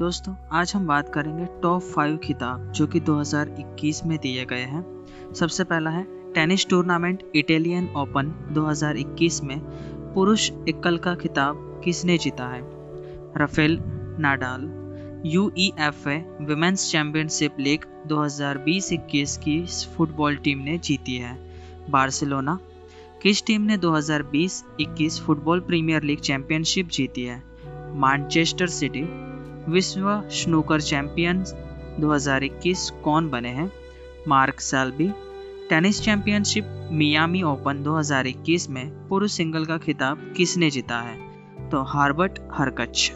दोस्तों, आज हम बात करेंगे टॉप फाइव खिताब, जो कि 2021 में दिए गए हैं। सबसे पहला है, टेनिस टूर्नामेंट इटालियन ओपन 2021 में पुरुष एकल का खिताब किसने जीता है? Rafael Nadal. U E F A women's championship league 2020-21 की फुटबॉल टीम ने जीती है। बार्सिलोना। किस टीम ने 2020-21 फुटबॉल प्रीमियर लीग चैंपियनशिप जीती है? मैनचेस्टर सिटी विश्व स्नूकर चैंपियन 2021 कौन बने हैं? Mark Selby, tennis championship Miami Open 2021 में पुरुष सिंगल का खिताब किसने जीता है? तो हार्बर्ट हरकच।